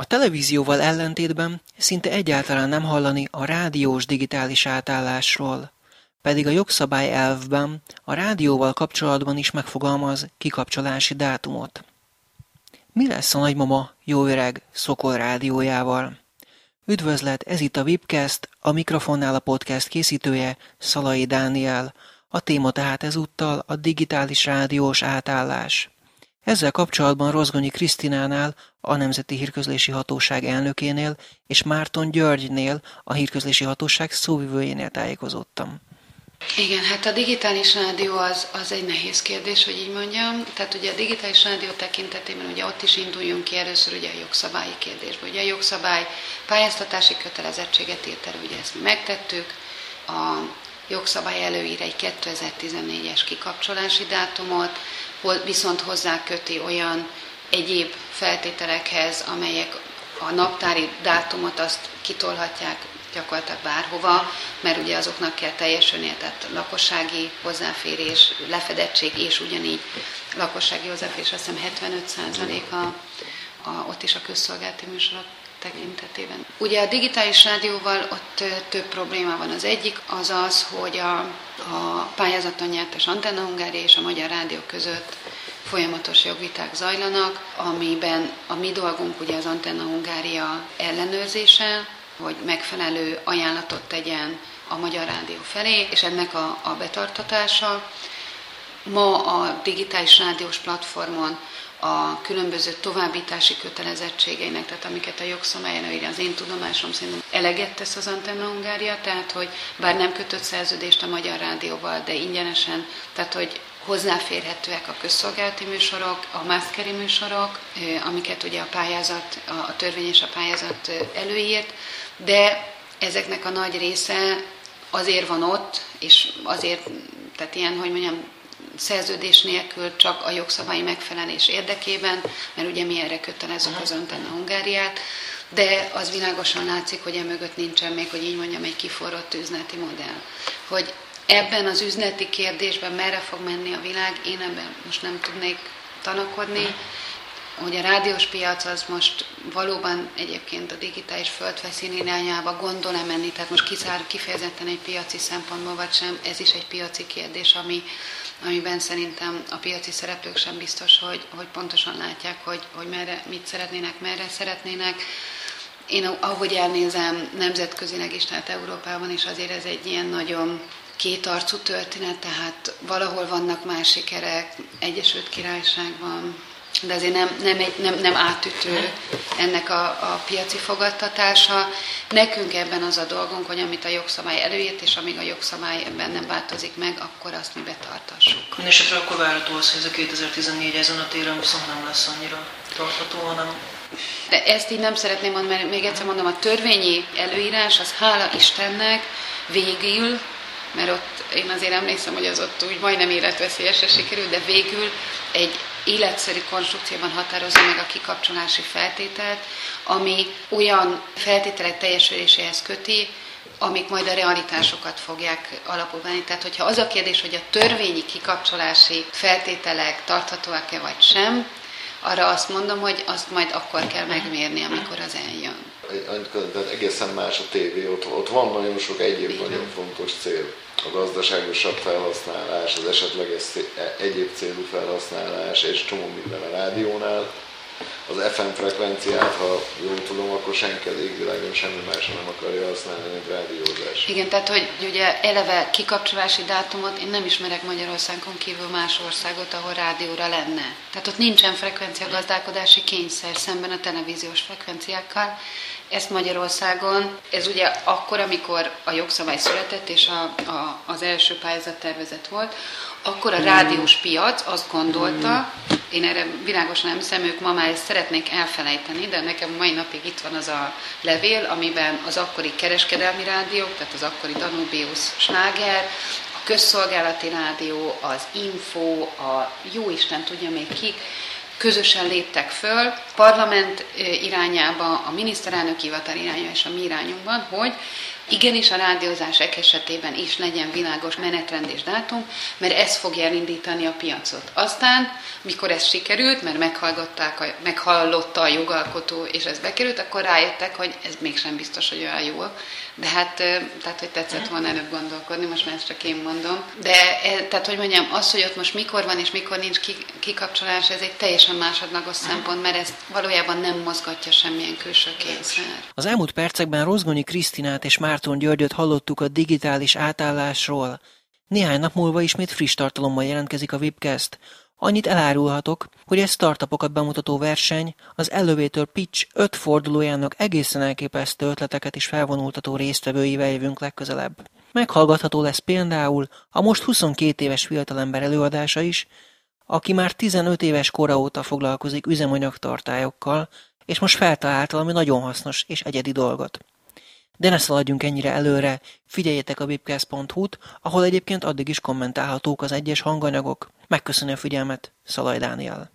A televízióval ellentétben szinte egyáltalán nem hallani a rádiós digitális átállásról, pedig a jogszabály elvben a rádióval kapcsolatban is megfogalmaz kikapcsolási dátumot. Mi lesz a nagymama jó öreg Szokol rádiójával? Üdvözlet, ez itt a Webcast, a mikrofonnál a podcast készítője Szalai Dániel, a téma tehát ezúttal a digitális rádiós átállás. Ezzel kapcsolatban Rozgonyi Krisztinánál, a Nemzeti Hírközlési Hatóság elnökénél és Márton Györgynél, a Hírközlési Hatóság szóvivőjénél tájékozottam. Igen, hát a digitális rádió az, az egy nehéz kérdés, hogy így mondjam. Tehát ugye a digitális rádió tekintetében ugye ott is induljunk ki először ugye a jogszabályi kérdésből. Ugye a jogszabály pályáztatási kötelezettséget írt elő, ugye ezt mi megtettük. A jogszabály előír egy 2014-es kikapcsolási dátumot, viszont hozzá köti olyan egyéb feltételekhez, amelyek a naptári dátumot azt kitolhatják gyakorlatilag bárhova, mert ugye azoknak kell teljesülnie, tehát lakossági hozzáférés, lefedettség és ugyanígy lakossági hozzáférés, azt hiszem 75% a, a, ott is a közszolgálati műsorok tekintetében. Ugye a digitális rádióval ott több probléma van. Az egyik az az, hogy a, a pályázaton nyertes Antenna Hungária és a Magyar Rádió között folyamatos jogviták zajlanak, amiben a mi dolgunk ugye az Antenna Hungária ellenőrzése, hogy megfelelő ajánlatot tegyen a Magyar Rádió felé, és ennek a, a betartatása. Ma a digitális rádiós platformon a különböző továbbítási kötelezettségeinek, tehát amiket a jogszabály előírja, az én tudomásom szerint eleget tesz az Antenna Hungária, tehát hogy bár nem kötött szerződést a Magyar Rádióval, de ingyenesen, tehát hogy hozzáférhetőek a közszolgálati műsorok, a maszkeri műsorok, amiket ugye a pályázat, a törvény és a pályázat előírt, de ezeknek a nagy része azért van ott, és azért, tehát ilyen, hogy mondjam, szerződés nélkül csak a jogszabályi megfelelés érdekében, mert ugye mi erre kötelezünk az Antenna Hungáriát, de az világosan látszik, hogy emögött nincsen még, hogy így mondjam, egy kiforrott üzleti modell. Hogy ebben az üzleti kérdésben merre fog menni a világ, én ebben most nem tudnék tanakodni, hogy a rádiós piac az most valóban egyébként a digitális földfeszín irányába gondol-e menni, tehát most kiszár kifejezetten egy piaci szempontból vagy sem, ez is egy piaci kérdés, ami, amiben szerintem a piaci szereplők sem biztos, hogy, hogy pontosan látják, hogy, hogy merre, mit szeretnének, merre szeretnének. Én ahogy elnézem nemzetközileg is, tehát Európában is azért ez egy ilyen nagyon kétarcú történet, tehát valahol vannak más sikerek, Egyesült Királyságban, de azért nem, nem, egy, nem, nem átütő ennek a, a piaci fogadtatása. Nekünk ebben az a dolgunk, hogy amit a jogszabály előírt, és amíg a jogszabály ebben nem változik meg, akkor azt mi betartassuk. Mindenesetre akkor várható az, hogy ez a 2014 ezen a téren viszont nem lesz annyira tartható, hanem de ezt így nem szeretném mondani, mert még egyszer mondom, a törvényi előírás az hála Istennek végül mert ott én azért emlékszem, hogy az ott úgy majdnem életveszélyesre sikerült, de végül egy életszerű konstrukcióban határozza meg a kikapcsolási feltételt, ami olyan feltételek teljesüléséhez köti, amik majd a realitásokat fogják alapul venni. Tehát, hogyha az a kérdés, hogy a törvényi kikapcsolási feltételek tarthatóak-e vagy sem, arra azt mondom, hogy azt majd akkor kell megmérni, amikor az eljön. Egészen más a tévé, ott, ott van nagyon sok egyéb Igen. nagyon fontos cél a gazdaságosabb felhasználás, az esetleges egyéb célú felhasználás, és csomó minden a rádiónál. Az FM frekvenciát, ha jól tudom, akkor senki az égvilágon semmi más nem akarja használni, mint rádiózás. Igen, tehát hogy ugye eleve kikapcsolási dátumot én nem ismerek Magyarországon kívül más országot, ahol rádióra lenne. Tehát ott nincsen frekvencia gazdálkodási kényszer szemben a televíziós frekvenciákkal, ezt Magyarországon, ez ugye akkor, amikor a jogszabály született, és a, a, az első pályázattervezet volt, akkor a rádiós piac azt gondolta, én erre világosan nem hiszem, ők ma már ezt szeretnék elfelejteni, de nekem mai napig itt van az a levél, amiben az akkori kereskedelmi rádiók, tehát az akkori Danubius Sláger, a közszolgálati rádió, az Info, a jó Isten tudja még kik, közösen léptek föl parlament irányába, a miniszterelnök hivatal irányába és a mi irányunkban, hogy igenis a rádiózás esetében is legyen világos menetrend és dátum, mert ez fogja elindítani a piacot. Aztán, mikor ez sikerült, mert meghallgatták, a, meghallotta a jogalkotó, és ez bekerült, akkor rájöttek, hogy ez mégsem biztos, hogy olyan jó. De hát, tehát, hogy tetszett volna előbb gondolkodni, most már ezt csak én mondom. De, e, tehát, hogy mondjam, az, hogy ott most mikor van és mikor nincs kikapcsolás, ez egy teljesen másodlagos szempont, mert ez valójában nem mozgatja semmilyen külső kényszer. Az elmúlt percekben Rozgonyi Krisztinát és már Márton Györgyöt hallottuk a digitális átállásról. Néhány nap múlva ismét friss tartalommal jelentkezik a Webcast. Annyit elárulhatok, hogy egy startupokat bemutató verseny az Elevator Pitch 5 fordulójának egészen elképesztő ötleteket is felvonultató résztvevőivel jövünk legközelebb. Meghallgatható lesz például a most 22 éves fiatalember előadása is, aki már 15 éves kora óta foglalkozik üzemanyagtartályokkal, és most feltalálta valami nagyon hasznos és egyedi dolgot. De ne szaladjunk ennyire előre, figyeljetek a webcast.hu-t, ahol egyébként addig is kommentálhatók az egyes hanganyagok. Megköszönöm a figyelmet, Szalaj Dániel.